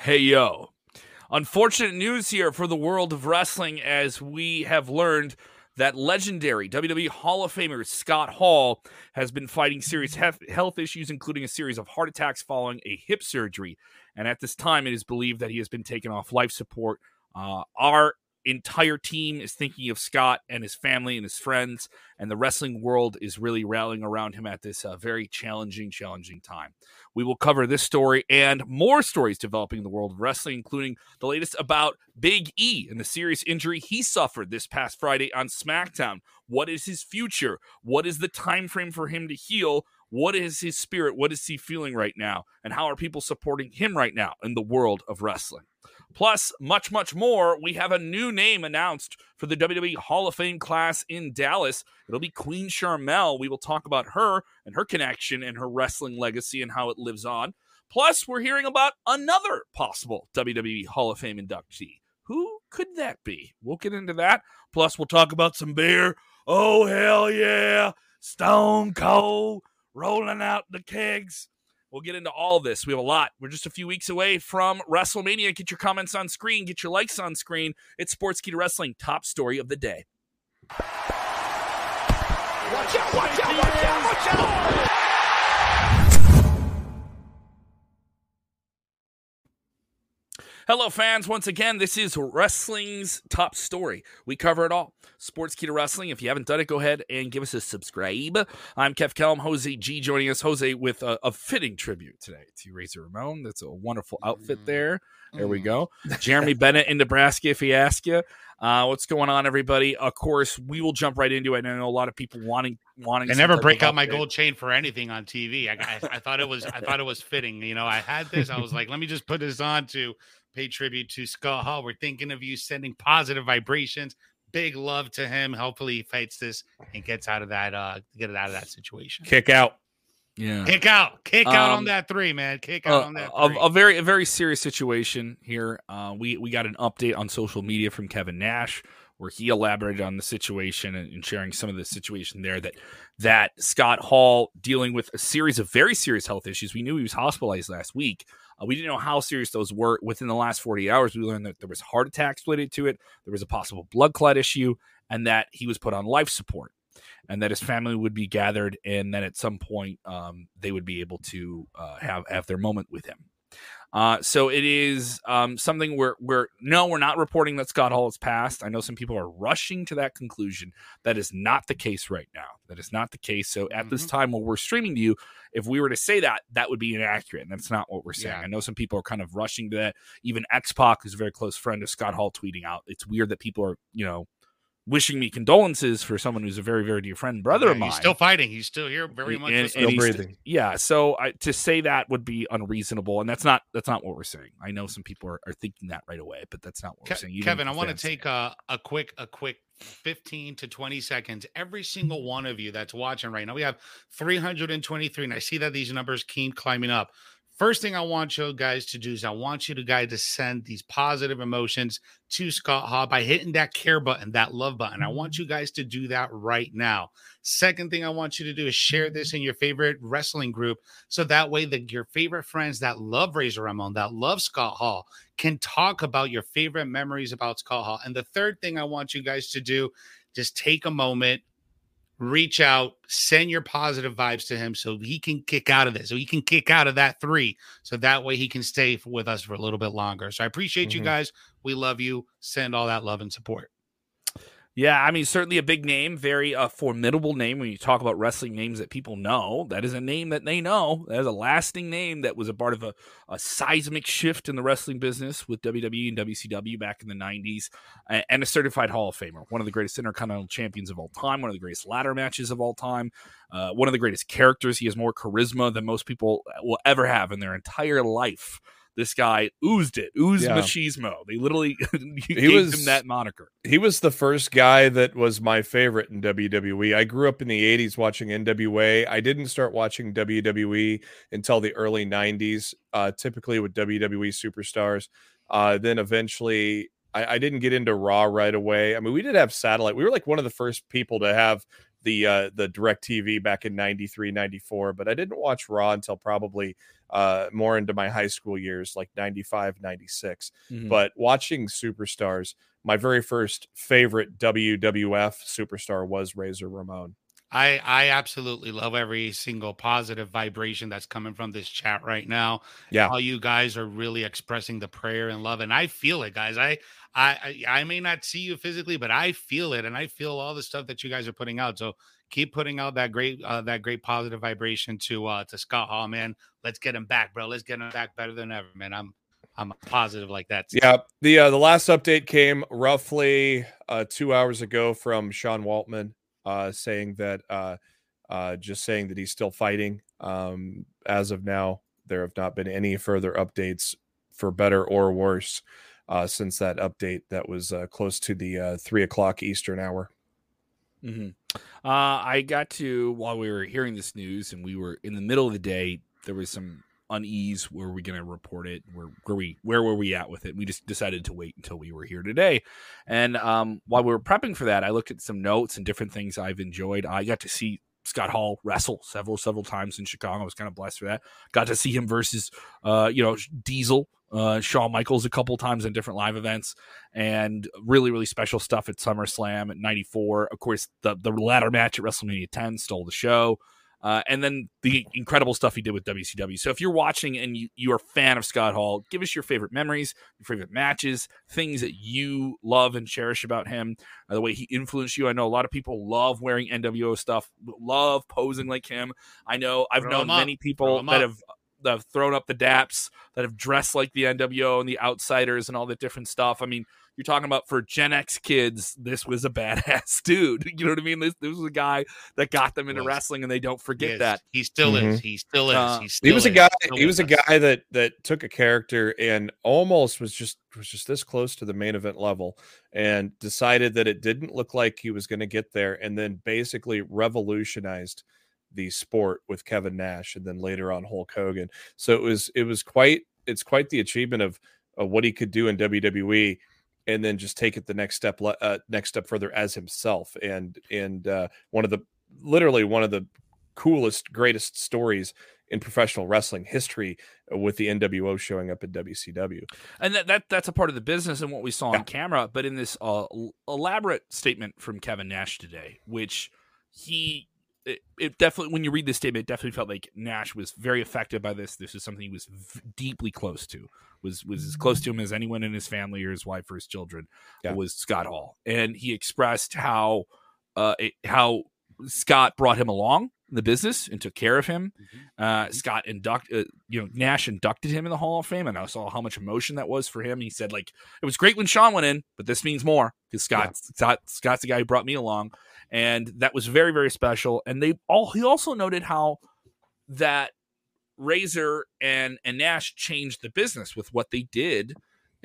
Hey, yo. Unfortunate news here for the world of wrestling as we have learned that legendary WWE Hall of Famer Scott Hall has been fighting serious health issues, including a series of heart attacks following a hip surgery. And at this time, it is believed that he has been taken off life support. Uh, our entire team is thinking of Scott and his family and his friends, and the wrestling world is really rallying around him at this uh, very challenging, challenging time. We will cover this story and more stories developing in the world of wrestling, including the latest about Big E and the serious injury he suffered this past Friday on SmackDown. What is his future? What is the time frame for him to heal? What is his spirit? What is he feeling right now? And how are people supporting him right now in the world of wrestling? Plus, much, much more. We have a new name announced for the WWE Hall of Fame class in Dallas. It'll be Queen Sharmell. We will talk about her and her connection and her wrestling legacy and how it lives on. Plus, we're hearing about another possible WWE Hall of Fame inductee. Who could that be? We'll get into that. Plus, we'll talk about some beer. Oh, hell yeah. Stone Cold rolling out the kegs. We'll get into all this. We have a lot. We're just a few weeks away from WrestleMania. Get your comments on screen, get your likes on screen. It's sports Sportskeeda Wrestling, top story of the day. Watch out, watch out, watch out, watch out! Hello, fans. Once again, this is wrestling's top story. We cover it all. Sportskeeda Wrestling. If you haven't done it, go ahead and give us a subscribe. I'm Kev Kellam, Jose G joining us. Jose with a, a fitting tribute today to Razor Ramon. That's a wonderful outfit mm. there. There we mm. go. Jeremy Bennett in Nebraska, if he asks you. Uh, what's going on, everybody? Of course, we will jump right into it. I know a lot of people wanting wanting. To I never break out my gold chain for anything on TV. I, I, I, thought it was I thought it was fitting. You know, I had this. I was like, let me just put this on to pay tribute to Scott Hall. We're thinking of you, sending positive vibrations. Big love to him. Hopefully, he fights this and gets out of that. Uh, get it out of that situation. Kick out. Yeah. Kick out. Kick out um, on that three, man. Kick out uh, on that. A, a, very, a very serious situation here. Uh, we we got an update on social media from Kevin Nash where he elaborated on the situation and, and sharing some of the situation there that that Scott Hall dealing with a series of very serious health issues. We knew he was hospitalized last week. Uh, we didn't know how serious those were. Within the last 40 hours, we learned that there was heart attacks related to it, there was a possible blood clot issue, and that he was put on life support, and that his family would be gathered, and then at some point um, they would be able to uh, have have their moment with him. Uh, so it is um, something where we're no, we're not reporting that Scott Hall has passed. I know some people are rushing to that conclusion. That is not the case right now. That is not the case. So at mm-hmm. this time, when we're streaming to you, if we were to say that, that would be inaccurate. And that's not what we're saying. Yeah. I know some people are kind of rushing to that. Even X-Pac, who's a very close friend of Scott Hall, tweeting out. It's weird that people are, you know, wishing me condolences for someone who's a very very dear friend brother yeah, of mine. He's still fighting. He's still here, very much and, still breathing. Yeah, so I, to say that would be unreasonable, and that's not that's not what we're saying. I know some people are, are thinking that right away, but that's not what Ke- we're saying. You Kevin, I want to take a, a quick a quick 15 to 20 seconds. Every single one of you that's watching right now, we have 323, and I see that these numbers keep climbing up. First thing I want you guys to do is I want you to guys to send these positive emotions to Scott Hall by hitting that care button, that love button. I want mm-hmm. you guys to do that right now. Second thing I want you to do is share this in your favorite wrestling group so that way that your favorite friends that love Razor Ramon, that love Scott Hall, can talk about your favorite memories about Scott Hall. And the third thing I want you guys to do, just take a moment, reach out, send your positive vibes to him so he can kick out of this, so he can kick out of that three, so that way he can stay with us for a little bit longer. So I appreciate mm-hmm. you guys. We love you. Send all that love and support. Yeah, I mean, certainly a big name, very uh, formidable name when you talk about wrestling names that people know. That is a name that they know. That is a lasting name that was a part of a, a seismic shift in the wrestling business with WWE and WCW back in the 90s, and a certified Hall of Famer, one of the greatest Intercontinental champions of all time, one of the greatest ladder matches of all time, uh, one of the greatest characters. He has more charisma than most people will ever have in their entire life this guy oozed it, oozed yeah. machismo. They literally he was, him that moniker. He was the first guy that was my favorite in WWE. I grew up in the 80s watching NWA. I didn't start watching WWE until the early 90s, uh, typically with WWE superstars. Uh, then eventually, I, I didn't get into Raw right away. I mean, we did have satellite. We were like one of the first people to have the uh, the DirecTV back in 93, 94, but I didn't watch Raw until probably uh, more into my high school years, like 95, 96. Mhm. But watching superstars, my very first favorite WWF superstar was Razor Ramon. I I absolutely love every single positive vibration that's coming from this chat right now. Yeah. all you guys are really expressing the prayer and love, and I feel it, guys. I I I may not see you physically, but I feel it, and I feel all the stuff that you guys are putting out. So keep putting out that great uh, that great positive vibration to uh to Scott Hall, man. Let's get him back, bro. Let's get him back better than ever, man. I'm I'm positive like that. Yeah, the uh, the last update came roughly uh, two hours ago from Sean Waltman, uh, saying that uh, uh, just saying that he's still fighting. Um, as of now, there have not been any further updates for better or worse uh, since that update that was uh, close to the uh, three o'clock Eastern hour. hmm Uh, I got to while we were hearing this news, and we were in the middle of the day. There was some unease. Were we going to report it? Where were we? Where were we at with it? We just decided to wait until we were here today. And um, while we were prepping for that, I looked at some notes and different things I've enjoyed. I got to see Scott Hall wrestle several several times in Chicago. I was kind of blessed for that. Got to see him versus uh, you know Diesel, uh, Shawn Michaels a couple times in different live events and really really special stuff at SummerSlam at 94 of course the the ladder match at WrestleMania 10 stole the show uh, and then the incredible stuff he did with WCW. So if you're watching and you, you're a fan of Scott Hall, give us your favorite memories, your favorite matches, things that you love and cherish about him, uh, the way he influenced you. I know a lot of people love wearing NWO stuff, love posing like him. I know I've Throw known many people that have that have thrown up the daps, that have dressed like the NWO and the Outsiders and all the different stuff. I mean, you're talking about for Gen X kids, this was a badass dude. You know what I mean? This, this was a guy that got them into wrestling, and they don't forget Yes, that. he still is. He still is. Uh, he, he still was a guy Still he was a with us. guy that that took a character and almost was just was just this close to the main event level and decided that it didn't look like he was going to get there and then basically revolutionized the sport with Kevin Nash and then later on Hulk Hogan so it was it was quite it's quite the achievement of, of what he could do in WWE and then just take it the next step uh, next step further as himself and and uh, one of the literally one of the coolest greatest stories in professional wrestling history with the NWO showing up at WCW. and that, that that's a part of the business and what we saw Yeah. on camera but in this uh, elaborate statement from kevin nash today which he it, it definitely when you read this statement it definitely felt like nash was very affected by this this is something he was v- deeply close to was was as close to him as anyone in his family or his wife or his children Yeah. was scott hall. And he expressed how uh it, how scott brought him along in the business and took care of him. Uh, Scott induct, uh, you know, Nash inducted him in the Hall of Fame, and I saw how much emotion that was for him. He said, like, it was great when Sean went in, but this means more because Scott, Scott, Scott's the guy who brought me along, and that was very, very special. And they all, he also noted how that Razor and and Nash changed the business with what they did.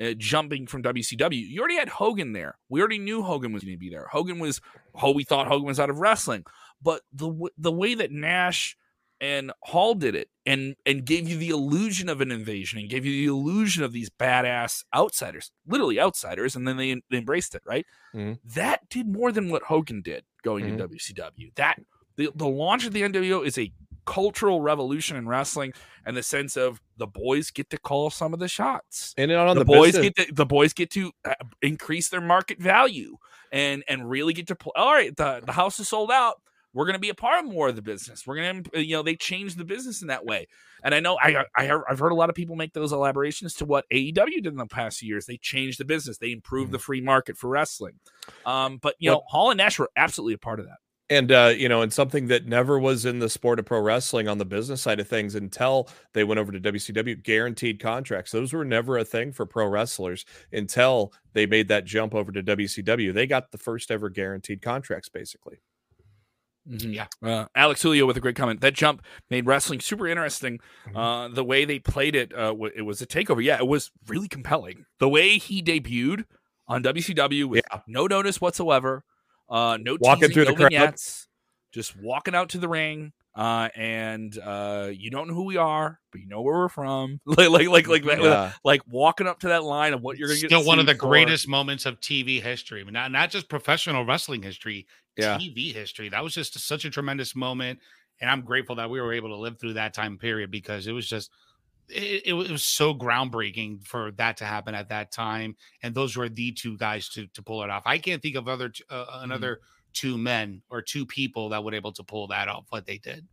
Uh, jumping from WCW, you already had Hogan there. We already knew Hogan was going to be there. Hogan was, oh, we thought Hogan was out of wrestling, but the w- the way that Nash and Hall did it and and gave you the illusion of an invasion and gave you the illusion of these badass outsiders, literally outsiders, and then they, they embraced it, right? Mhm. That did more than what Hogan did going to WCW. That the, the launch of the NWO is a cultural revolution in wrestling and the sense of the boys get to call some of the shots. And on the, the, boys business- get to, the boys get to uh, increase their market value and and really get to play. All right, the the house is sold out. We're going to be a part of more of the business. We're going to, you know, they changed the business in that way. And I know I, I heard, I've heard a lot of people make those elaborations to what AEW did in the past few years. They changed the business. They improved the free market for wrestling. Um, but you Well- know, Hall and Nash were absolutely a part of that. And uh, you know, and something that never was in the sport of pro wrestling on the business side of things until they went over to WCW, guaranteed contracts. Those were never a thing for pro wrestlers until they made that jump over to WCW. They got the first ever guaranteed contracts, basically. Yeah. Uh, Alex Julio with a great comment. That jump made wrestling super interesting. Mhm. Uh, the way they played it, uh, w- it was a takeover. Yeah, it was really compelling. The way he debuted on WCW with Yeah. no notice whatsoever, uh, no Walking teasing, through the no crowd. just walking out to the ring, uh, and uh, you don't know who we are, but you know where we're from. like, like, like, like, that- Yeah. like walking up to that line of what you're gonna get. Still one of the for. greatest moments of TV history. I mean, not not just professional wrestling history, Yeah. TV history. That was just such a tremendous moment, and I'm grateful that we were able to live through that time period because it was just it, it was so groundbreaking for that to happen at that time, and those were the two guys to to pull it off. I can't think of other uh, another two men or two people that would able to pull that off what they did.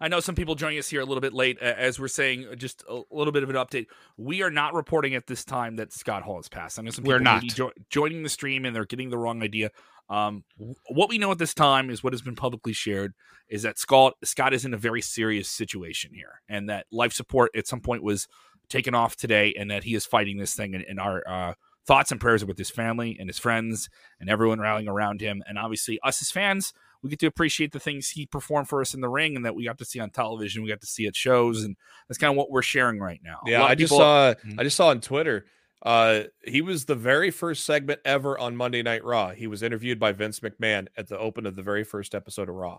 I know some people joining us here a little bit late. As we're saying, just a little bit of an update. We are not reporting at this time that Scott Hall has passed. I know some We're not. jo- joining the stream and they're getting the wrong idea. Um, what we know at this time is what has been publicly shared is that Scott Scott is in a very serious situation here, and that life support at some point was taken off today, and that he is fighting this thing. And, and our uh, thoughts and prayers are with his family and his friends and everyone rallying around him, and obviously us as fans we get to appreciate the things he performed for us in the ring and that we got to see on television. We got to see at shows, and that's kind of what we're sharing right now. Yeah, I just people- saw Mhm. I just saw on Twitter. Uh, he was the very first segment ever on Monday Night Raw. He was interviewed by Vince McMahon at the open of the very first episode of Raw.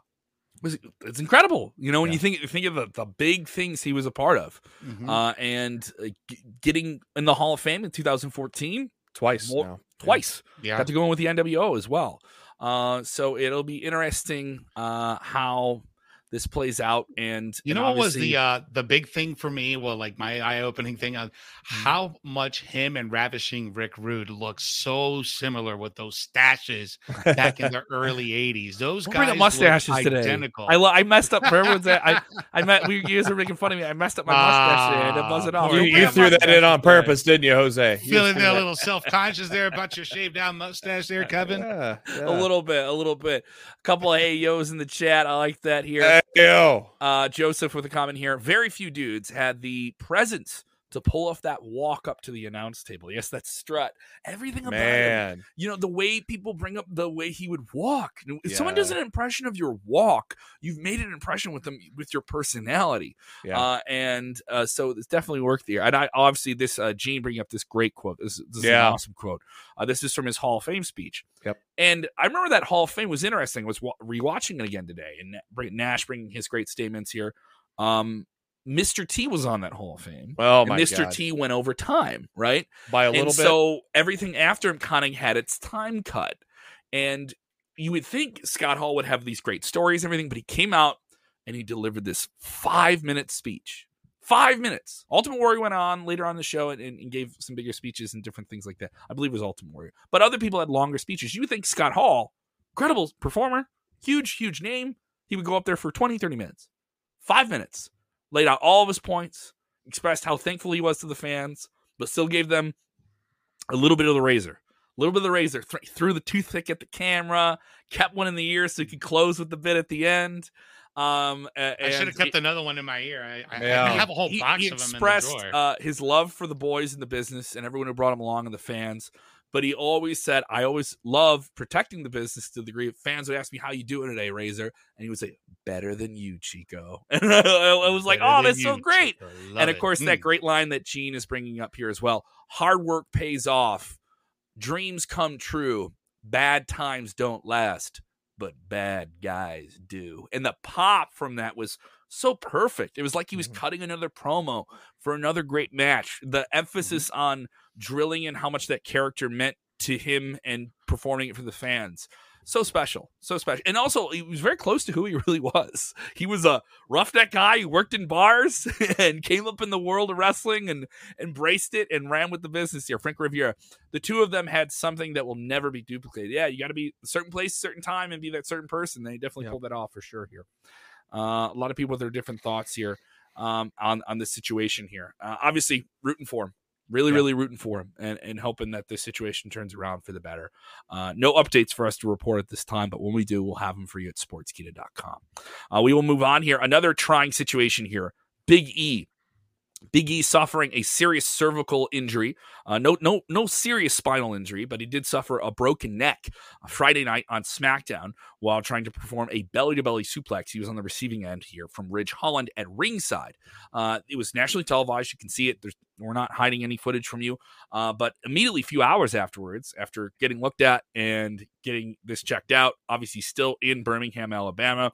was it's incredible. You know, when Yeah. you think think of the, the big things he was a part of, Mhm. uh, and uh, g- getting in the Hall of Fame in 2014 Twice More- now. twice. yeah, Got to go in with the NWO as well. Uh, so it'll be interesting uh, how this plays out. And You and know what was the uh the big thing for me? Well, like my eye opening thing on Mm-hmm. how much him and ravishing Rick Rude look so similar with those stashes back in the early '80s. Those Don't guys bring up look mustaches today. identical. I, lo- I messed up for everyone's. I I met we you guys are making fun of me. I messed up my mustache today. I didn't buzz it Ah, off. You, you up threw that in on mustaches today. purpose, didn't you, Jose? You feeling threw a that- little self conscious there about your shaved down mustache there, Kevin. Yeah, a little bit, a little bit. A couple of hey yos in the chat. I like that here. Hey, yo. Uh, Joseph with a comment here. Very few dudes had the presence to pull off that walk up to the announce table. Yes, that strut. Everything about him. You know, the way people bring up the way he would walk. If someone does an impression of your walk, you've made an impression with them with your personality. Yeah. Uh, and uh, so it's definitely worked there. And I obviously this uh, Gene bringing up this great quote. This, this is Yeah. an awesome quote. Uh, this is from his Hall of Fame speech. Yep. And I remember that Hall of Fame was interesting. I was rewatching it again today, and Nash bringing his great statements here. Um, Mr. T was on that Hall of Fame. oh my Mr. God. T went over time, right? By a little and bit. so everything after him kind of had its time cut. And you would think Scott Hall would have these great stories and everything, but he came out and he delivered this five minute speech. Five minutes. Ultimate Warrior went on later on the show and, and gave some bigger speeches and different things like that. I believe it was Ultimate Warrior. But other people had longer speeches. You would think Scott Hall, incredible performer, huge, huge name, he would go up there for 20, 30 minutes. Five minutes. Laid out all of his points, expressed how thankful he was to the fans, but still gave them a little bit of the razor. A little bit of the razor. Th- threw the toothpick at the camera, kept one in the ear so he could close with the bit at the end. Um, a- I should have kept he- another one in my ear. I, I, Yeah. I have a whole he, box he of them expressed in the drawer. uh, his love for the boys in the business and everyone who brought him along and the fans. But he always said, "I always love protecting the business to the degree fans would ask me how you doing today, Razor, and he would say, "Better than you, Chico." And I, I was like, Better "Oh, than that's so great!" And of it. course, that Mm. great line that Gene is bringing up here as well: "Hard work pays off, dreams come true, bad times don't last, but bad guys do." And the pop from that was so perfect. It was like he was Mhm. cutting another promo for another great match. The emphasis on drilling in how much that character meant to him and performing it for the fans. So special, so special, and also he was very close to who he really was. He was a roughneck guy who worked in bars and came up in the world of wrestling and embraced it and ran with the business here. Frank Riviera, the two of them had something that will never be duplicated. Yeah, you got to be a certain place, certain time, and be that certain person. They definitely Yeah. pulled that off for sure here. Uh, a lot of people with their different thoughts here um, on on this situation here. Uh, obviously, rooting for him. Really, Yeah. really rooting for him and, and hoping that this situation turns around for the better. Uh, no updates for us to report at this time, but when we do, we'll have them for you at sportskeeda.com. Uh, we will move on here. Another trying situation here. Big E. Big E suffering a serious cervical injury. Uh, no, no, no serious spinal injury, but he did suffer a broken neck uh, Friday night on SmackDown while trying to perform a belly to belly suplex. He was on the receiving end here from Ridge Holland at ringside. Uh, it was nationally televised. You can see it. There's, we're not hiding any footage from you. Uh, but immediately, a few hours afterwards, after getting looked at and getting this checked out, obviously still in Birmingham, Alabama.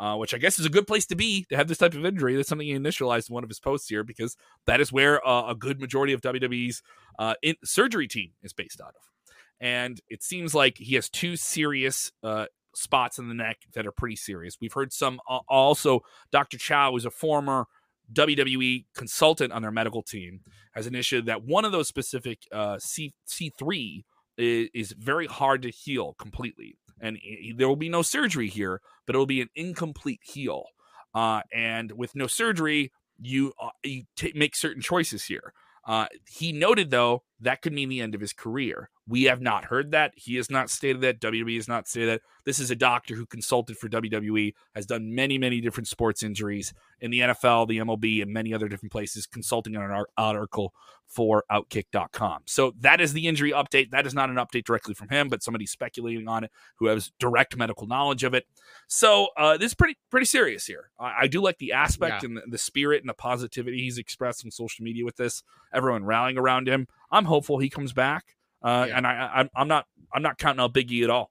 Uh, which I guess is a good place to be to have this type of injury. That's something he initialized in one of his posts here because that is where uh, a good majority of WWE's uh, in- surgery team is based out of. And it seems like he has two serious uh, spots in the neck that are pretty serious. We've heard some uh, also. Dr. Chao is a former WWE consultant on their medical team has initiated that one of those specific uh, C C3 is, is very hard to heal completely, and there will be no surgery here, but it will be an incomplete heal. Uh, and with no surgery, you uh, you t- make certain choices here. Uh, he noted though that could mean the end of his career. We have not heard that. He has not stated that. WWE has not stated that. This is a doctor who consulted for WWE, has done many, many different sports injuries in the NFL, the MLB, and many other different places, consulting on an article for Outkick.com. So that is the injury update. That is not an update directly from him, but somebody speculating on it who has direct medical knowledge of it. So uh, this is pretty pretty serious here. I, I do like the aspect yeah. and the, the spirit and the positivity he's expressed on social media with this. Everyone rallying around him. I'm hopeful he comes back. Uh, yeah. And I, I, am not, I'm not counting out Biggie at all.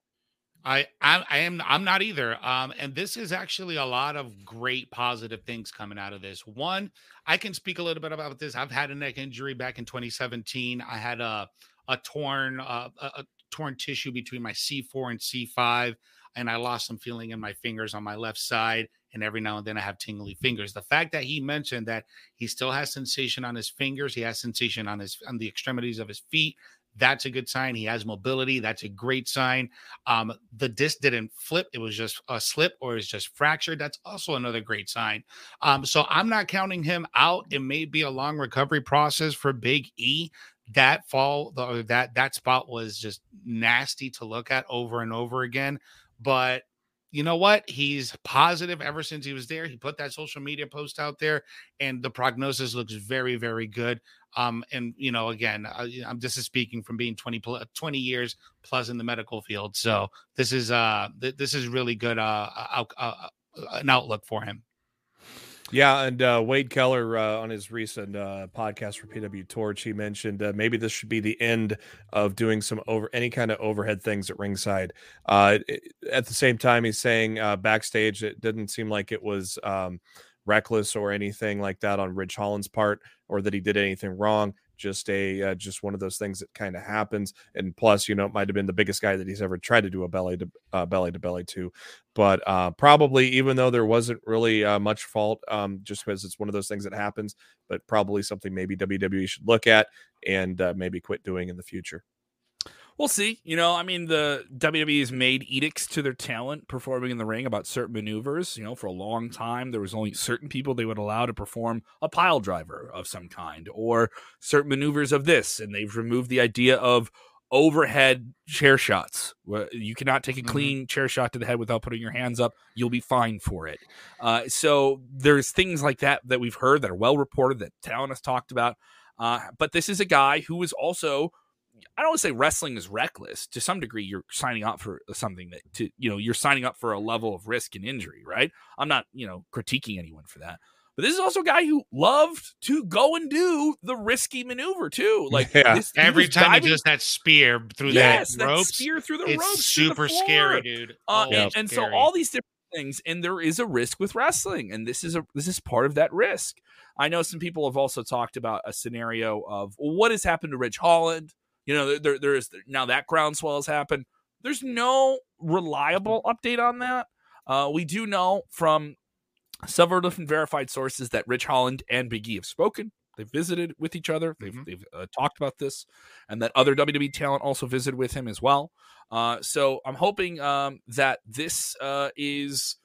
I, I, I am, I'm not either. Um, and this is actually a lot of great positive things coming out of this. One, I can speak a little bit about this. I've had a neck injury back in 2017. I had a, a torn, uh, a, a torn tissue between my C4 and C5, and I lost some feeling in my fingers on my left side and every now and then I have tingly fingers. The fact that he mentioned that he still has sensation on his fingers, he has sensation on his on the extremities of his feet, that's a good sign. He has mobility. That's a great sign. Um, the disc didn't flip. It was just a slip or it's just fractured. That's also another great sign. Um, so I'm not counting him out. It may be a long recovery process for Big E. That fall, the, that that spot was just nasty to look at over and over again. But you know what? He's positive ever since he was there. He put that social media post out there, and the prognosis looks very, very good. Um, and you know, again, I, am just speaking from being 20 20 years plus in the medical field. So this is uh, th- this is really good uh, uh, uh, an outlook for him. Yeah, and uh, Wade Keller uh, on his recent uh, podcast for PW Torch, he mentioned uh, maybe this should be the end of doing some over any kind of overhead things at ringside. Uh, at the same time, he's saying uh, backstage it didn't seem like it was um, reckless or anything like that on Ridge Holland's part, or that he did anything wrong just a uh, just one of those things that kind of happens. And plus, you know, it might have been the biggest guy that he's ever tried to do a belly to uh, belly to belly to. But uh, probably, even though there wasn't really uh, much fault, um, just because it's one of those things that happens, but probably something maybe WWE should look at and uh, maybe quit doing in the future we'll see. You know, I mean, the WWE has made edicts to their talent performing in the ring about certain maneuvers. You know, for a long time, there was only certain people they would allow to perform a pile driver of some kind or certain maneuvers of this. And they've removed the idea of overhead chair shots. You cannot take a mm-hmm. clean mm-hmm. chair shot to the head without putting your hands up. You'll be fine for it. Uh, so there's things like that that we've heard that are well reported that talent has talked about. Uh, but this is a guy who is also I don't want to say wrestling is reckless. To some degree, you're signing up for something that to you know you're signing up for a level of risk and injury, right? I'm not you know critiquing anyone for that, but this is also a guy who loved to go and do the risky maneuver too. Like yeah. this, every time diving, he does that spear through yes, that ropes, that spear through the it's ropes, super scary, dude. Uh, oh, and, and so all these different things, and there is a risk with wrestling, and this is a this is part of that risk. I know some people have also talked about a scenario of well, what has happened to Ridge Holland you know, there there is now that groundswell has happened. There's no reliable update on that. Uh, we do know from several different verified sources that Ridge Holland and Big E have spoken. They've visited with each other. They've mm-hmm. they've uh, talked about this, and that other WWE talent also visited with him as well. Uh, so I'm hoping um, that this uh, is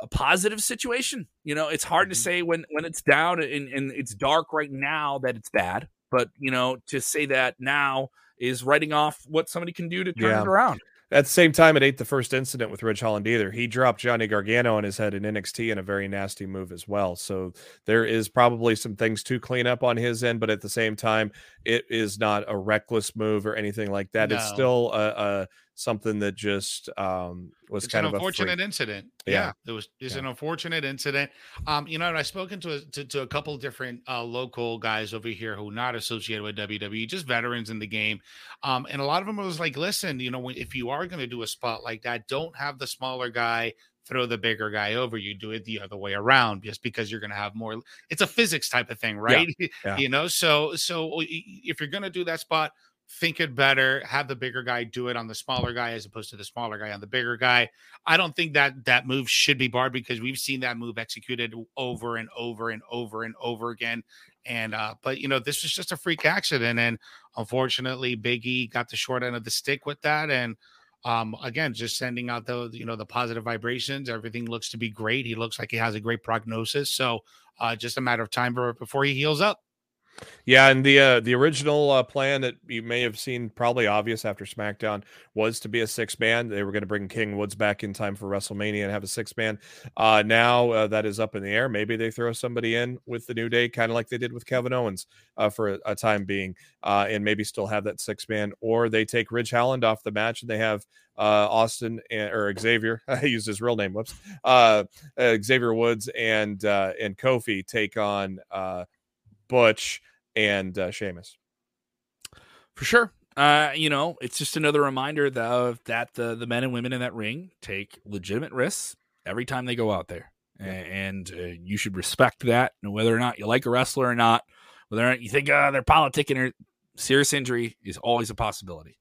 a positive situation. You know, it's hard mm-hmm. to say when when it's down and, and it's dark right now that it's bad. But you know, to say that now is writing off what somebody can do to turn yeah. it around. At the same time, it ain't the first incident with Ridge Holland either. He dropped Johnny Gargano on his head in NXT in a very nasty move as well. So there is probably some things to clean up on his end, but at the same time, it is not a reckless move or anything like that. No. It's still a, a something that just um, was it's kind an of unfortunate incident. Yeah. yeah. it was it's yeah. an unfortunate incident. Um, you know, and I've spoken to a, to, to a couple different uh, local guys over here who are not associated with WWE, just veterans in the game. Um, and a lot of them was like, listen, you know, if you are going to do a spot like that, don't have the smaller guy throw the bigger guy over. You do it the other way around just because you're going to have more. It's a physics type of thing, right? Yeah. Yeah. you know, so so if you're going to do that spot, think it better. Have the bigger guy do it on the smaller guy as opposed to the smaller guy on the bigger guy. I don't think that that move should be barred because we've seen that move executed over and over and over and over again. And uh, but you know, this was just a freak accident, and unfortunately, Biggie got the short end of the stick with that, and um, again, just sending out the you know the positive vibrations. Everything looks to be great. He looks like he has a great prognosis. So uh, just a matter of time before he heals up. Yeah, and the uh, the original uh, plan that you may have seen, probably obvious after SmackDown, was to be a six man. They were going to bring King Woods back in time for WrestleMania and have a six man. Uh, now uh, that is up in the air. Maybe they throw somebody in with the New Day, kind of like they did with Kevin Owens uh, for a, a, time being, uh, and maybe still have that six man. Or they take Ridge Holland off the match and they have Austin and, or Xavier. I used his real name. Whoops. Xavier Woods and and Kofi take on. Butch and uh, Sheamus. For sure. Uh, you know, it's just another reminder of that the the men and women in that ring take legitimate risks every time they go out there, yeah. and uh, you should respect that. And whether or not you like a wrestler or not, whether or not you think uh, they're politicking or serious injury is always a possibility.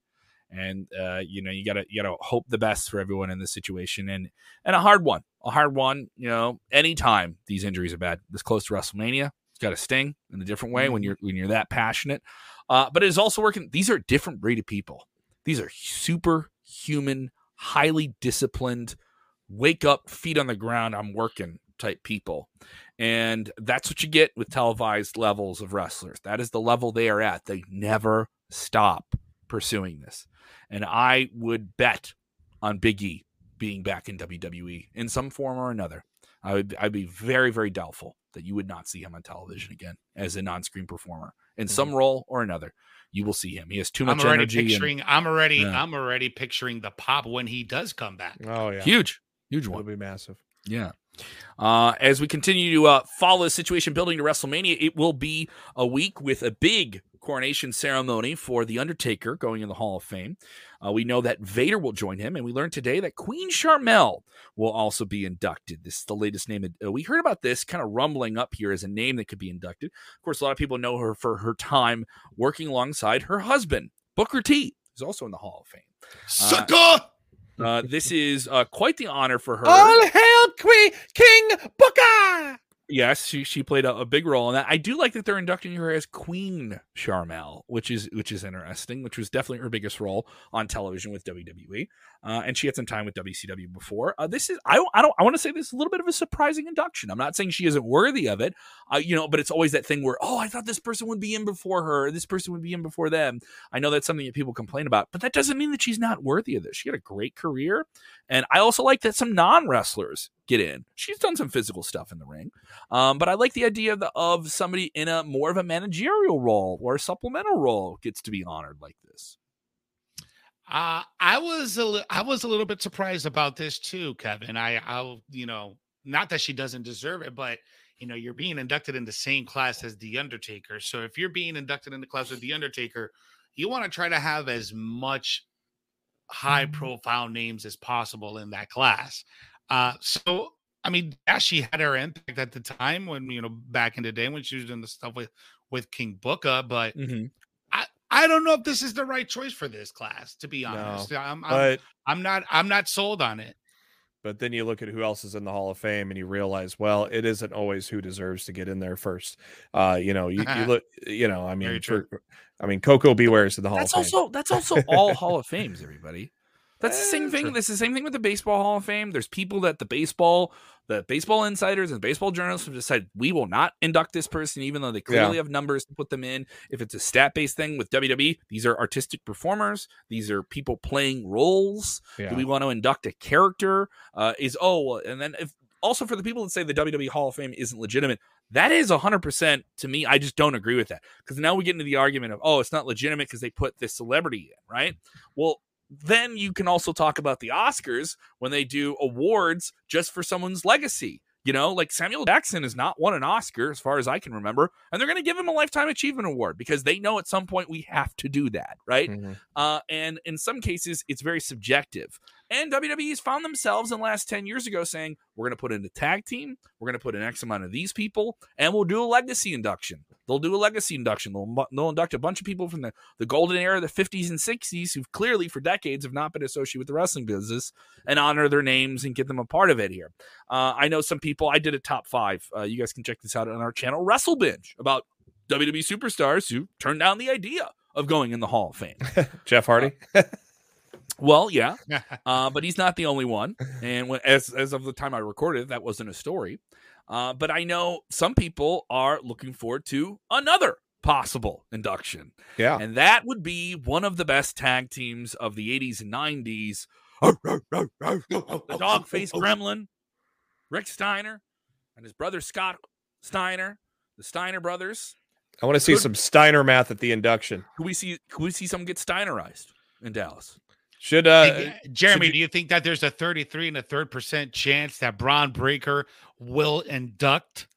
And uh, you know, you gotta you gotta hope the best for everyone in this situation, and and a hard one, a hard one. You know, anytime these injuries are bad, this close to WrestleMania, it's got a sting in a different way when mm-hmm. you're when you're that passionate. Uh, but it is also working. These are different breed of people. These are super human, highly disciplined, wake up, feet on the ground, I'm working type people. And that's what you get with televised levels of wrestlers. That is the level they are at. They never stop pursuing this. And I would bet on Big E being back in WWE in some form or another. I would I'd be very, very doubtful that you would not see him on television again as a non-screen performer in mm-hmm. some role or another. You will see him. He has too much I'm already energy. Picturing, and, I'm already, yeah. I'm already picturing the pop when he does come back. Oh yeah, huge, huge one. It'll be massive. Yeah. Uh, as we continue to uh, follow the situation building to WrestleMania, it will be a week with a big coronation ceremony for The Undertaker going in the Hall of Fame. Uh, we know that Vader will join him, and we learned today that Queen Sharmell will also be inducted. This is the latest name. Uh, we heard about this kind of rumbling up here as a name that could be inducted. Of course, a lot of people know her for her time working alongside her husband, Booker T, who's also in the Hall of Fame. Sucker! Uh, this is uh, quite the honor for her. All hail Queen King Booker! Yes, she she played a, a, big role in that. I do like that they're inducting her as Queen Sharmell, which is which is interesting. Which was definitely her biggest role on television with WWE, uh, and she had some time with WCW before. Uh, this is I I don't I want to say this is a little bit of a surprising induction. I'm not saying she isn't worthy of it, uh, you know, but it's always that thing where oh I thought this person would be in before her, this person would be in before them. I know that's something that people complain about, but that doesn't mean that she's not worthy of this. She had a great career, and I also like that some non wrestlers get in. She's done some physical stuff in the ring, um, but I like the idea of, the, of somebody in a more of a managerial role or a supplemental role gets to be honored like this. Uh, I was a li- I was a little bit surprised about this too, Kevin. I I'll you know not that she doesn't deserve it, but you know you're being inducted in the same class as the Undertaker. So if you're being inducted in the class with the Undertaker, you want to try to have as much high mm-hmm. profile names as possible in that class. Uh, so I mean, yeah, she had her impact at the time when you know back in the day when she was doing the stuff with with King Booker, but mm-hmm. I I don't know if this is the right choice for this class. To be honest, no, I'm, I'm, but, I'm not I'm not sold on it. But then you look at who else is in the Hall of Fame, and you realize, well, it isn't always who deserves to get in there first. Uh, you know, you, you look, you know, I mean, for, I mean, Koko B. Ware is in the Hall that's of also, Fame. That's also all Hall of Fames, everybody. That's the same thing. That's the same thing with the Baseball Hall of Fame. There's people that the baseball, the baseball insiders and baseball journalists have decided we will not induct this person, even though they clearly yeah. have numbers to put them in. If it's a stat based thing with WWE, these are artistic performers. These are people playing roles. Yeah. Do we want to induct a character? Uh, is oh, and then if also for the people that say the WWE Hall of Fame isn't legitimate, that is 100% to me. I just don't agree with that because now we get into the argument of, oh, it's not legitimate because they put this celebrity in, right? Well, then you can also talk about the Oscars when they do awards just for someone's legacy. You know, like Samuel Jackson has not won an Oscar as far as I can remember, and they're going to give him a lifetime achievement award because they know at some point we have to do that, right? Mm-hmm. Uh, and in some cases, it's very subjective. And WWE's found themselves in the last 10 years ago saying, we're going to put in a tag team, we're going to put an X amount of these people, and we'll do a legacy induction. They'll do a legacy induction. They'll, they'll induct a bunch of people from the, the golden era, the 50s and 60s, who've clearly for decades have not been associated with the wrestling business and honor their names and get them a part of it here. Uh, I know some people, I did a top five. Uh, you guys can check this out on our channel, Wrestle Binge, about WWE superstars who turned down the idea of going in the Hall of Fame. Jeff Hardy. Well, yeah, uh, but he's not the only one. And when, as as of the time I recorded, that wasn't a story. Uh, but I know some people are looking forward to another possible induction, yeah. and that would be one of the best tag teams of the '80s and '90s. the dog faced gremlin, Rick Steiner, and his brother Scott Steiner, the Steiner brothers. I want to see Could- some Steiner math at the induction. Could we see? Could we see someone get Steinerized in Dallas? Should uh Think- Jeremy, should do you think that there's a 33 and a third percent chance that Bron Breakker will induct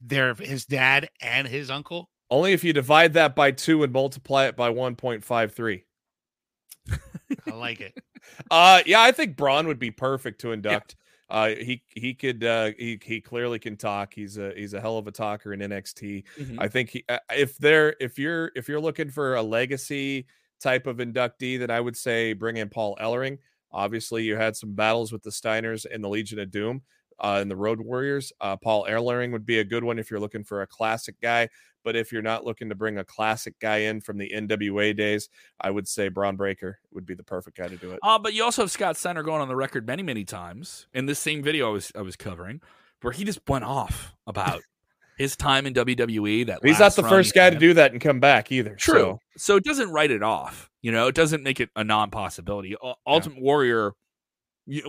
their his dad and his uncle? only if you divide that by two and multiply it by 1.53. I like it. Uh yeah, I think Bron would be perfect to induct. Uh he he could uh he he clearly can talk. He's a he's a hell of a talker in NXT. I think he, uh, if they're if you're if you're looking for a legacy type of inductee, then I would say bring in Paul Ellering. Obviously, you had some battles with the Steiners and the Legion of Doom uh, and the Road Warriors. Uh, Paul Ellering would be a good one if you're looking for a classic guy. But if you're not looking to bring a classic guy in from the NWA days, I would say Bron Breakker would be the perfect guy to do it. Uh, but you also have Scott Steiner going on the record many, many times in this same video I was I was covering, where he just went off about his time in WWE. That He's not the run first guy to do that and come back either. True. so- So. it doesn't write it off. You know, it doesn't make it a non-possibility. U- Ultimate Warrior,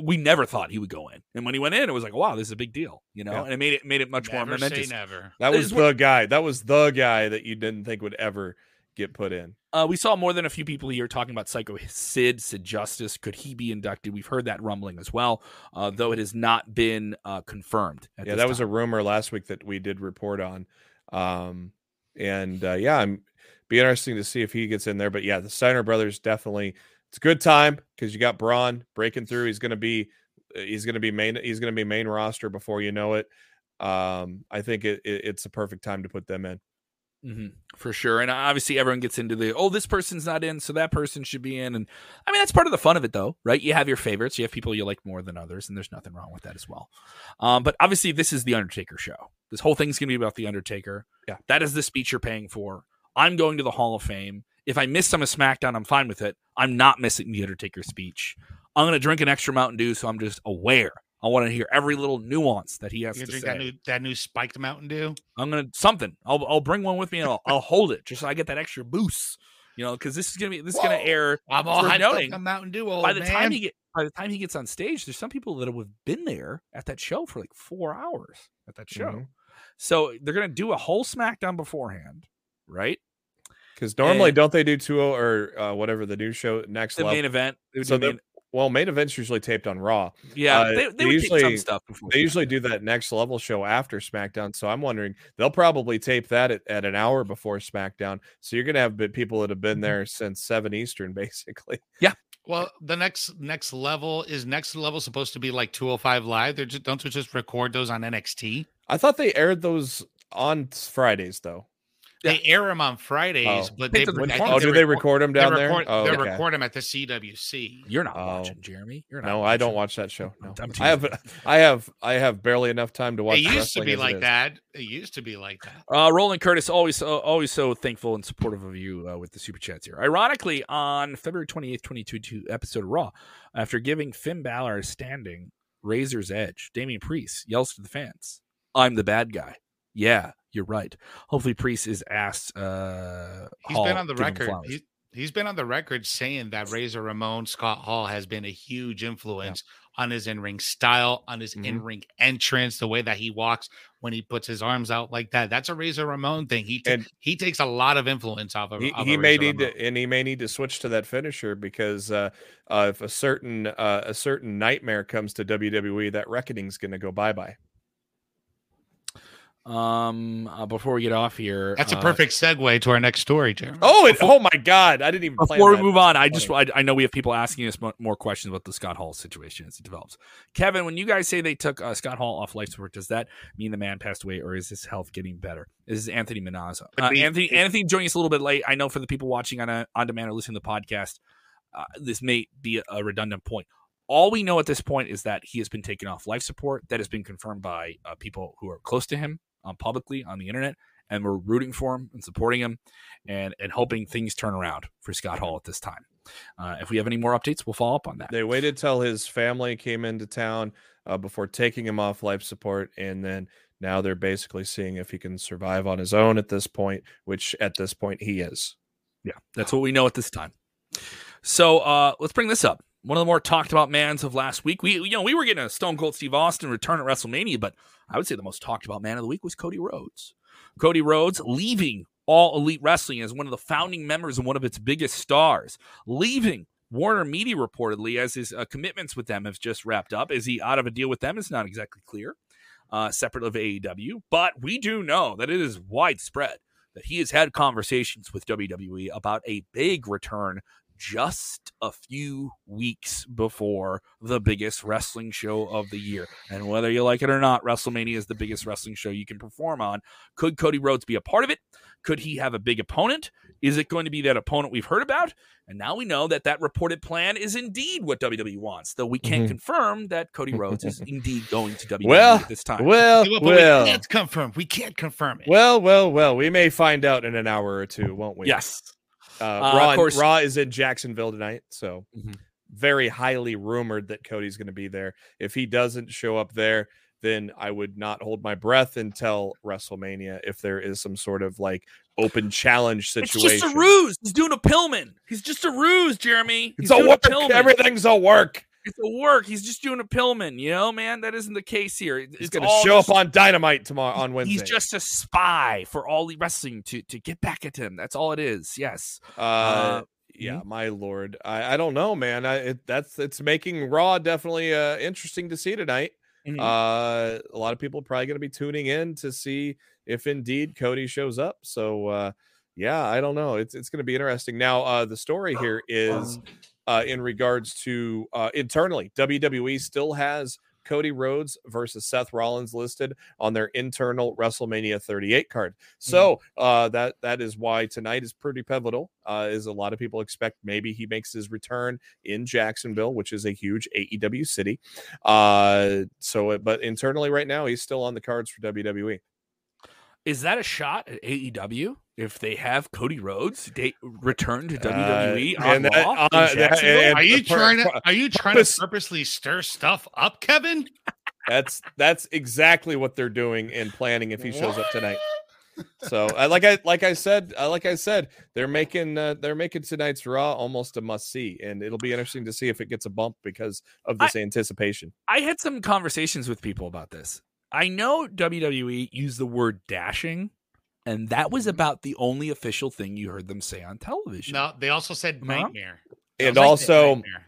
we never thought he would go in, and when he went in, it was like, wow, this is a big deal. You know, Yeah. and it made it made it much more Never say momentous. never. That was the guy. That was the guy that you didn't think would ever get put in. Uh, we saw more than a few people here talking about Psycho Sid, Sid Justice. Could he be inducted? We've heard that rumbling as well, uh, though it has not been uh, confirmed. yeah, that was a rumor last week that we did report on. Um, and uh, yeah, I'm be interesting to see if he gets in there. But yeah, the Steiner brothers definitely. It's a good time because you got Bron breaking through. He's going to be uh, he's going to be main he's going to be main roster before you know it. Um, I think it, it, it's a perfect time to put them in. Hmm for sure. And obviously, everyone gets into the oh, this person's not in, so that person should be in. And I mean, that's part of the fun of it, though, right? You have your favorites, you have people you like more than others, and there's nothing wrong with that as well. Um, but obviously, this is the Undertaker show. This whole thing's going to be about the Undertaker. Yeah. that is the speech you're paying for. I'm going to the Hall of Fame. If I miss some of SmackDown, I'm fine with it. I'm not missing the Undertaker speech. I'm going to drink an extra Mountain Dew, so I'm just aware. I want to hear every little nuance that he has You to drink say. that new that new spiked Mountain Dew? I'm gonna something. I'll I'll bring one with me and I'll, I'll hold it just so I get that extra boost. You know, because this is gonna be this is gonna air I'm all Worth hyped noting, up on Mountain Dew. Old by the man. time he get by the time he gets on stage. There's some people that have been there at that show for like four hours at that show. Mhm. So they're gonna do a whole SmackDown beforehand, right? Because normally, And- don't they do two or uh, whatever the new show next The level? main event. They would So the- main- well, main events usually taped on Raw. yeah, uh, they, they they would take some usually- stuff before. They usually do that next level show after SmackDown. So I'm wondering they'll probably tape that at, at an hour before SmackDown. So you're gonna have people that have been Mhm. there since seven Eastern, basically. Yeah. Well, the next next level is next level supposed to be like 205 live. They're just, don't they just record those on NXT? I thought they aired those on Fridays though. They air them on Fridays, Oh. but Think they, of the I think. Oh, do they record- record them They down record, there? Oh, they okay. record them at the CWC. You're not Oh. watching, Jeremy. You're not. No, I don't watch that show. No, I'm I have. I have, I have barely enough time to watch. It used to be as it like that. It used to be like that. Uh, Roland Curtis, always uh, always so thankful and supportive of you uh, with the super chats here. Ironically, on February 28th, 2022 episode of Raw, after giving Finn Balor a standing Razor's Edge, Damian Priest yells to the fans, I'm the bad guy. Yeah, you're right. Hopefully, Priest is asked. Uh, He's Hall been on the to give him record. flowers. He's, been on the record saying that Razor Ramon Scott Hall has been a huge influence on his in-ring style, on his Mhm. in-ring entrance, the way that he walks when he puts his arms out like that. That's a Razor Ramon thing. He And- he takes a lot of influence off of. He, of he a may Razor need Ramon. to, and he may need to switch to that finisher because uh, uh, if a certain uh, a certain nightmare comes to WWE, that reckoning's going to go bye bye. Um, uh, before we get off here, That's a uh, perfect segue to our next story, Jeremy. Oh, it, oh my God! I didn't even. plan Before we move on, I just I, I know we have people asking us more questions about the Scott Hall situation as it develops. Kevin, when you guys say they took uh, Scott Hall off life support, does that mean the man passed away, or is his health getting better? This is Anthony Minazza. Uh, be- Anthony, Anthony joining us a little bit late. I know for the people watching on a, on demand or listening to the podcast, uh, this may be a, a redundant point. All we know at this point is that he has been taken off life support. That has been confirmed by uh, people who are close to him um, publicly on the internet, and we're rooting for him and supporting him, and and hoping things turn around for Scott Hall at this time. Uh, if we have any more updates, we'll follow up on that. They waited till his family came into town uh, before taking him off life support, and then now they're basically seeing if he can survive on his own at this point. Which at this point he is. Yeah, that's what we know at this time. So uh, let's bring this up. One of the more talked about mans of last week. We you know we were getting a Stone Cold Steve Austin return at WrestleMania, but I would say the most talked about man of the week was Cody Rhodes. Cody Rhodes leaving All Elite Wrestling as one of the founding members and one of its biggest stars, leaving Warner Media reportedly as his uh, commitments with them have just wrapped up. Is he out of a deal with them? It's not exactly clear. Uh, separate of AEW, but we do know that it is widespread that he has had conversations with WWE about a big return just a few weeks before the biggest wrestling show of the year. And whether you like it or not, WrestleMania is the biggest wrestling show you can perform on. Could Cody Rhodes be a part of it? Could he have a big opponent? Is it going to be that opponent we've heard about? And now we know that that reported plan is indeed what WWE wants, though we can't Mhm. confirm that Cody Rhodes is indeed going to WWE Well, at this time. Well, But well, we can't confirm. We can't confirm it. well, well, well. We may find out in an hour or two, won't we? yes. Uh, Uh, Raw, of course- Raw is in Jacksonville tonight, so Mhm. very highly rumored that Cody's going to be there. If he doesn't show up there, then I would not hold my breath until WrestleMania if there is some sort of like open challenge situation. It's just a ruse. He's doing a Pillman. He's just a ruse, Jeremy. He's It's a work. Pillman. Everything's a work. It's a work. He's just doing a Pillman. You know, man, that isn't the case here. It- He's going to show just- up on Dynamite tomorrow on Wednesday. He's just a spy for all the wrestling to to get back at him. That's all it is. Yes. Uh, Uh, yeah, my lord. I, I don't know, man. I it, that's it's making Raw definitely uh interesting to see tonight. Mhm. Uh, a lot of people are probably going to be tuning in to see if indeed Cody shows up. So, uh, yeah, I don't know. It's it's going to be interesting. Now, uh, the story here is uh, in regards to uh, internally, WWE still has Cody Rhodes versus Seth Rollins listed on their internal WrestleMania 38 card. So uh, that that is why tonight is pretty pivotal. Uh, is a lot of people expect maybe he makes his return in Jacksonville, which is a huge AEW city. Uh, so, but internally right now, he's still on the cards for. WWE. Is that a shot at AEW if they have Cody Rhodes de- return to Uh, WWE on and that- Raw? uh, that- Jacksonville? and- Are you per- trying to? Are you trying purpose- to purposely stir stuff up, Kevin? That's that's exactly what they're doing and planning if he shows up tonight. So, I like I like I said, uh, like I said, they're making uh, they're making tonight's Raw almost a must see, and it'll be interesting to see if it gets a bump because of this anticipation. I had some conversations with people about this. I know WWE used the word dashing, and that was about the only official thing you heard them say on television. No, they also said Am I wrong? nightmare. And Sounds like also, nightmare.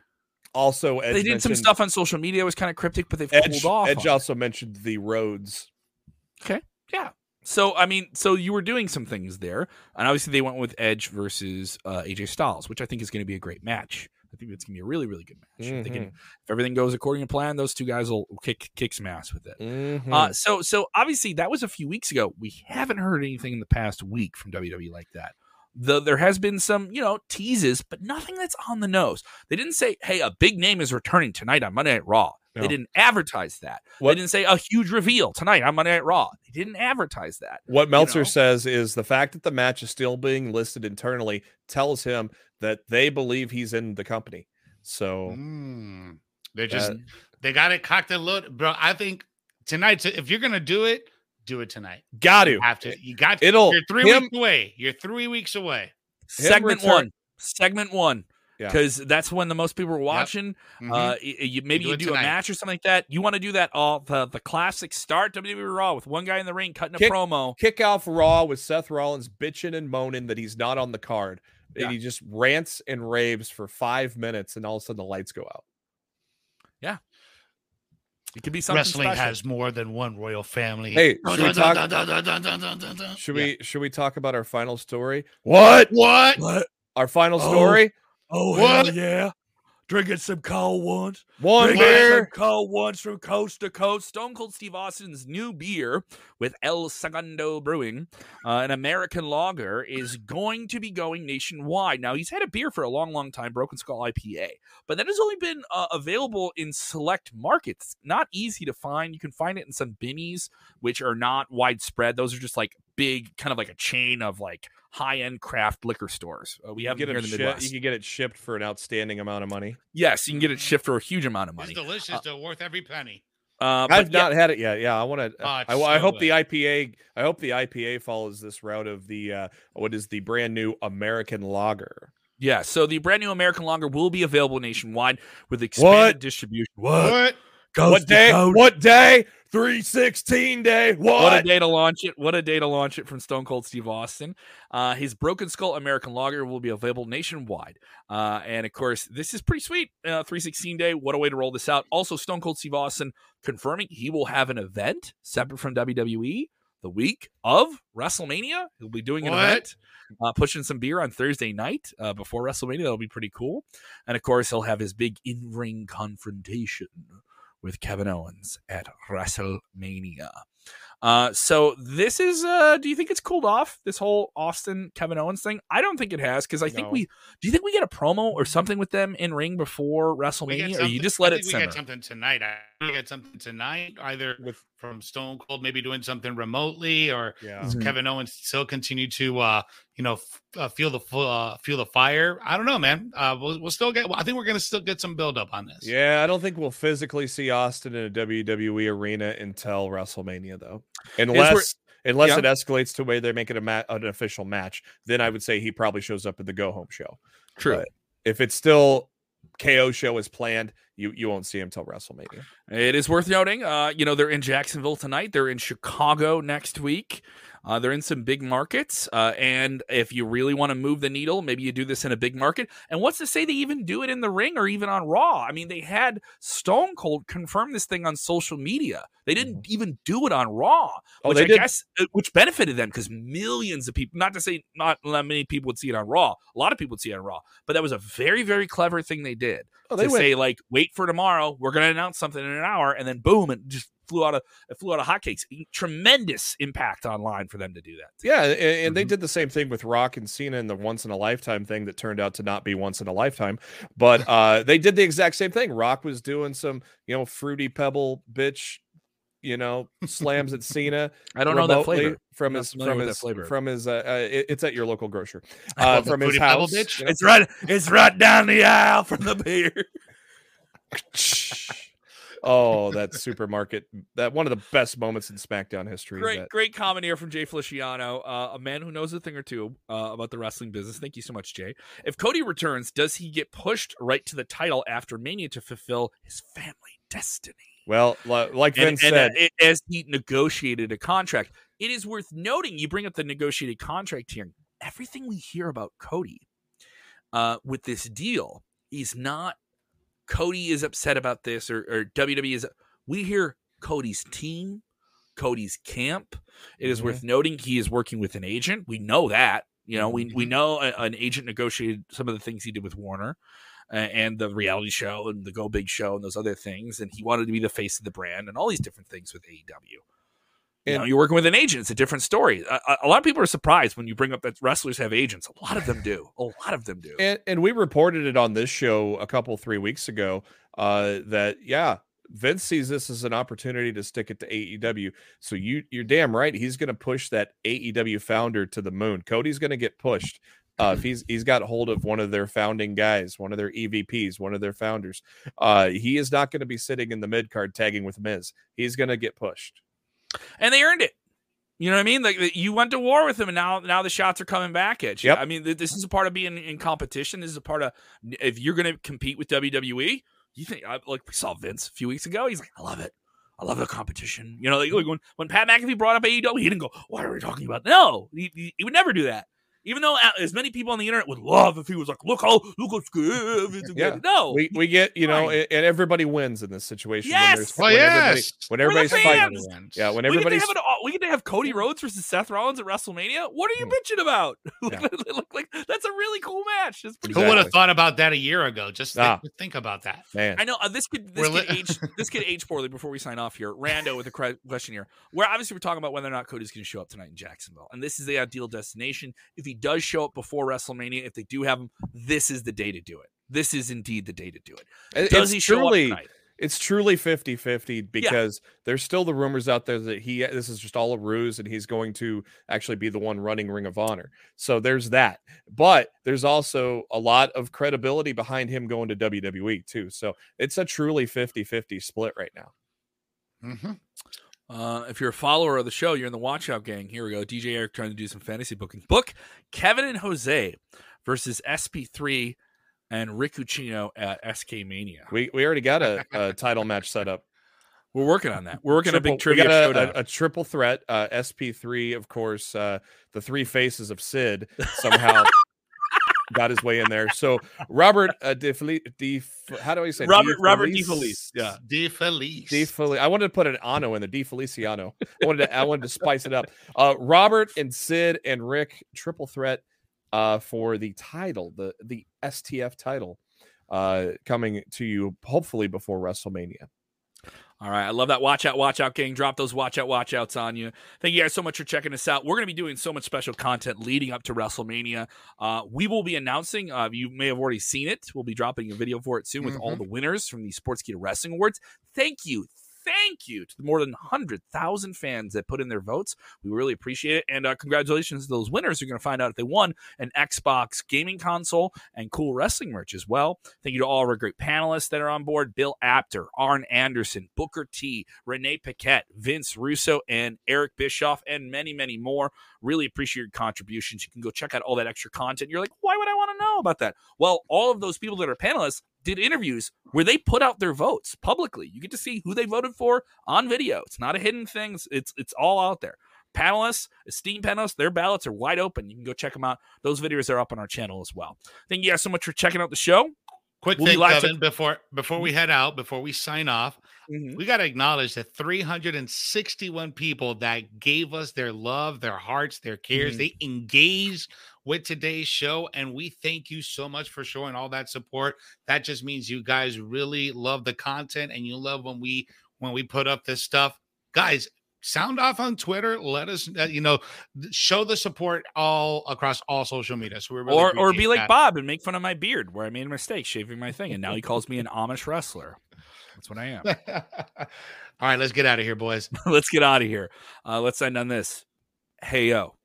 also Edge they did some stuff on social media. It was kind of cryptic, but they've Edge, cooled off. Edge on it. also mentioned the Rhodes. Okay, yeah. So I mean, so you were doing some things there, and obviously they went with Edge versus uh, AJ Styles, which I think is going to be a great match. I think it's going to be a really, really good match. If, can, Mm-hmm. if everything goes according to plan, those two guys will kick kick some ass with it. Mhm. Uh, so so obviously that was a few weeks ago. We haven't heard anything in the past week from WWE like that. The, there has been some, you know, teases, but nothing that's on the nose. They didn't say, "Hey, a big name is returning tonight on Monday Night Raw." No. They didn't advertise that. What- They didn't say a huge reveal tonight on Monday Night Raw. They didn't advertise that. What Meltzer know? says is the fact that the match is still being listed internally tells him that they believe he's in the company. So Mm. They're just uh, they got it cocked and loaded, bro. I think tonight, if you're gonna do it, do it tonight. got to. You have to. You got. It'll- You're three him- weeks away. You're three weeks away. segment return- one segment one Yeah. because that's when the most people are watching Mhm. uh you, maybe do you do a match or something like that you want to do that all the the classic start WWE Raw with one guy in the ring cutting a promo Kick off Raw with Seth Rollins bitching and moaning that he's not on the card. Yeah. And he just rants and raves for five minutes and all of a sudden the lights go out. Yeah. It could be something Wrestling special. has more than one royal family. Hey, should we talk? Should Yeah. we should we talk about our final story? What? What? what? Our final Oh. story? Oh What? hell yeah! Drinking some cold ones. One Drinking beer. cold ones from coast to coast. Stone Cold Steve Austin's new beer with El Segundo Brewing, uh, an American lager, is going to be going nationwide. Now he's had a beer for a long, long time, Broken Skull IPA, but that has only been uh, available in select markets. Not easy to find. You can find it in some Binny's, which are not widespread. Those are just like big, kind of like a chain of like high-end craft liquor stores. Uh, we You have get them here it in the shi- Midwest. you can get it shipped for an outstanding amount of money. Yes, you can get it shipped for a huge amount of money. It's money. delicious. though, worth every penny. Uh, I've but yeah, not had it yet. Yeah, I want to. Oh, I, I hope the. IPA. I hope the IPA follows this route of the uh, what is the brand new American Lager. yeah. So the brand new American lager will be available nationwide with expanded What? distribution. What? Coast what day? coast. What day? Three sixteen day. What? What a day to launch it! What a day to launch it from Stone Cold Steve Austin. Uh, his Broken Skull American Lager will be available nationwide, uh, and of course, this is pretty sweet. Uh, Three sixteen day. What a way to roll this out! Also, Stone Cold Steve Austin confirming he will have an event separate from WWE the week of WrestleMania. He'll be doing an What? event, uh, pushing some beer on Thursday night uh, before WrestleMania. That'll be pretty cool. And of course, he'll have his big in ring confrontation with Kevin Owens at WrestleMania. Uh, so this is. Uh, do you think it's cooled off this whole Austin Kevin Owens thing? I don't think it has because I think we. Do you think we get a promo or something with them in ring before WrestleMania, or you something- just I let it think we simmer? get something tonight. I think we get something tonight, either With from Stone Cold, maybe doing something remotely, or yeah. Mhm. Kevin Owens still continue to, uh, you know, f- uh, feel the fu- uh, feel the fire. I don't know, man. Uh, we'll, we'll still get. I think we're gonna still get some build up on this. Yeah, I don't think we'll physically see Austin in a WWE arena until WrestleMania, though. Unless unless Yeah. it escalates to where they make it a ma- an official match, then I would say he probably shows up at the go home show. True. But if it's still KO show is planned, you you won't see him till WrestleMania. It is worth noting, uh, you know, they're in Jacksonville tonight. They're in Chicago next week. Uh, they're in some big markets. Uh, and if you really want to move the needle, maybe you do this in a big market. And what's to say they even do it in the ring or even on Raw? I mean, they had Stone Cold confirm this thing on social media. They didn't even do it on Raw, Oh, which they I did. guess uh, which benefited them because millions of people, not to say not that many people would see it on Raw, a lot of people would see it on Raw, but that was a very, very clever thing they did Oh, to they went. say like, wait for tomorrow. We're going to announce something in an hour, and then boom, and just flew out of it flew out of hotcakes. Tremendous impact online for them to do that. Yeah, and, and they Mhm. did the same thing with Rock and Cena in the once in a lifetime thing that turned out to not be once in a lifetime. But uh, they did the exact same thing. Rock was doing some, you know, fruity pebble bitch, you know, slams at Cena. I don't know that flavor. from his from his from his. Uh, uh, it- it's at your local grocer. Uh, from his house. bitch? you know? It's right. It's right down the aisle from the beer. Oh, that supermarket! That one of the best moments in SmackDown history. Great, that- great comment here from Jay Feliciano, uh, a man who knows a thing or two uh, about the wrestling business. Thank you so much, Jay. If Cody returns, does he get pushed right to the title after Mania to fulfill his family destiny? Well, like Vince and, said, uh, as he negotiated a contract. It is worth noting. You bring up the negotiated contract here. Everything we hear about Cody uh, with this deal is not Cody is upset about this or, or WWE is. We hear Cody's team, Cody's camp. It is Mhm. worth noting he is working with an agent. We know that. You know, we we know a, an agent negotiated some of the things he did with Warner uh, and the reality show and the Go Big show and those other things. And he wanted to be the face of the brand and all these different things with AEW. You And- know, you're working with an agent; it's a different story. A, a- a lot of people are surprised when you bring up that wrestlers have agents. A lot of them do. A lot of them do. and and we reported it on this show a couple three weeks ago uh that yeah vince sees this as an opportunity to stick it to aew so you you're damn right he's going to push that aew founder to the moon cody's going to get pushed uh if he's he's got hold of one of their founding guys one of their evps one of their founders uh he is not going to be sitting in the mid card tagging with miz he's going to get pushed and they earned it. You know what I mean? Like you went to war with them, and now now the shots are coming back at you. Yep. I mean, this is a part of being in competition. This is a part of if you're going to compete with WWE. You think I- like we saw Vince a few weeks ago? He's like, I love it. I love the competition. You know, like, when when Pat McAfee brought up AEW, he didn't go, "What are we talking about?" No, he, he would never do that. Even though uh, as many people on the internet would love if he was like, "Look how look how good." Yeah. No, we we get you know, and and everybody wins in this situation. Yes! when, Well, there's, when everybody yes. when everybody's fighting. fans. Yeah, when we get, everybody's have an, we get to have Cody Rhodes versus Seth Rollins at WrestleMania. What are you Hmm. bitching about? Yeah. Look like that's a really cool match. That's pretty Who would have thought about that a year ago? Just think, Ah. think about that. man. I know uh, this could this We're could li- age this could age poorly before we sign off here. Rando with a cre- question here. Where obviously we're talking about whether or not Cody's going to show up tonight in Jacksonville, and this is the ideal destination. If he does show up before WrestleMania, if they do have him, this is the day to do it. This is indeed the day to do it. It- Does it's he show truly, up tonight? it's truly 50-50 because there's still the rumors out there that he this is just all a ruse and he's going to actually be the one running Ring of Honor. So there's that. But there's also a lot of credibility behind him going to WWE too. So it's a truly 50-50 split right now. hmm Uh, if you're a follower of the show, you're in the Watch Out gang. Here we go. DJ Eric trying to do some fantasy booking. Book Kevin and Jose versus SP3 and Rick Ucchino at SK Mania. We we already got a, a title match set up. We're working on that. We're working on a big Triple- we trivia got a, a, a triple threat. Uh, SP3, of course, uh, the three faces of Sid somehow got his way in there. So Robert uh, De, Feli- De how do I say it? Robert- De Robert Felice- DeFelice, yeah. De Felice. De Feli- I wanted to put an ano in the De Feliciano. I wanted to I wanted to spice it up. Uh, Robert and Sid and Rick triple threat uh, for the title, the the STF title, uh, coming to you hopefully before WrestleMania. All right. I love that. Watch out, watch out, gang. Drop those watch out, watch outs on you. Thank you guys so much for checking us out. We're going to be doing so much special content leading up to WrestleMania. Uh, we will be announcing, uh, you may have already seen it. We'll be dropping a video for it soon with all Mhm. the winners from the sports Sportskeeda Wrestling Awards. Thank you. Thank you to the more than 100,000 fans that put in their votes. We really appreciate it. And uh, congratulations to those winners. You're going to find out if they won an Xbox gaming console and cool wrestling merch as well. Thank you to all our great panelists that are on board Bill Apter, Arn Anderson, Booker T, Renee Paquette, Vince Russo, and Eric Bischoff, and many, many more. Really appreciate your contributions. You can go check out all that extra content. You're like, why would I want to know about that? Well, all of those people that are panelists did interviews where they put out their votes publicly. You get to see who they voted for on video. It's not a hidden thing. It's it's, it's all out there. Panelists, esteemed panelists, their ballots are wide open. You can go check them out. Those videos are up on our channel as well. Thank you guys so much for checking out the show. Quick We'll be thing, to- Kevin, before before we head out, before we sign off, we got to acknowledge the 361 people that gave us their love, their hearts, their cares. Mhm. They engaged with today's show, and we thank you so much for showing all that support. That just means you guys really love the content, and you love when we when we put up this stuff, guys. Sound off on Twitter. Let us, uh, you know, show the support all across all social media. So we really or or be appreciate like that. Bob and make fun of my beard where I made a mistake shaving my thing, and now he calls me an Amish wrestler. That's what I am. all right, let's get out of here, boys. let's get out of here. Uh, let's end on this. Hey yo,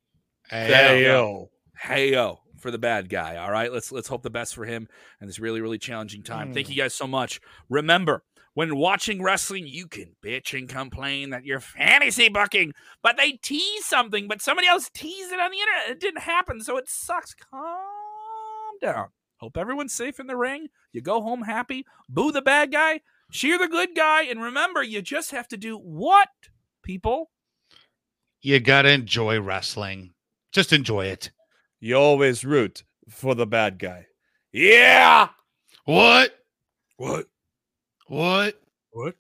Hey, yo. hey yo for the bad guy. All right, let's let's hope the best for him in this really really challenging time. Thank you guys so much. Remember. When watching wrestling, you can bitch and complain that you're fantasy booking, but they tease something, but somebody else teased it on the internet. It didn't happen, so it sucks. Calm down. Hope everyone's safe in the ring. You go home happy. Boo the bad guy. Cheer the good guy. And remember, you just have to do what, people? You gotta enjoy wrestling. Just enjoy it. You always root for the bad guy. Yeah. What? What? What? What?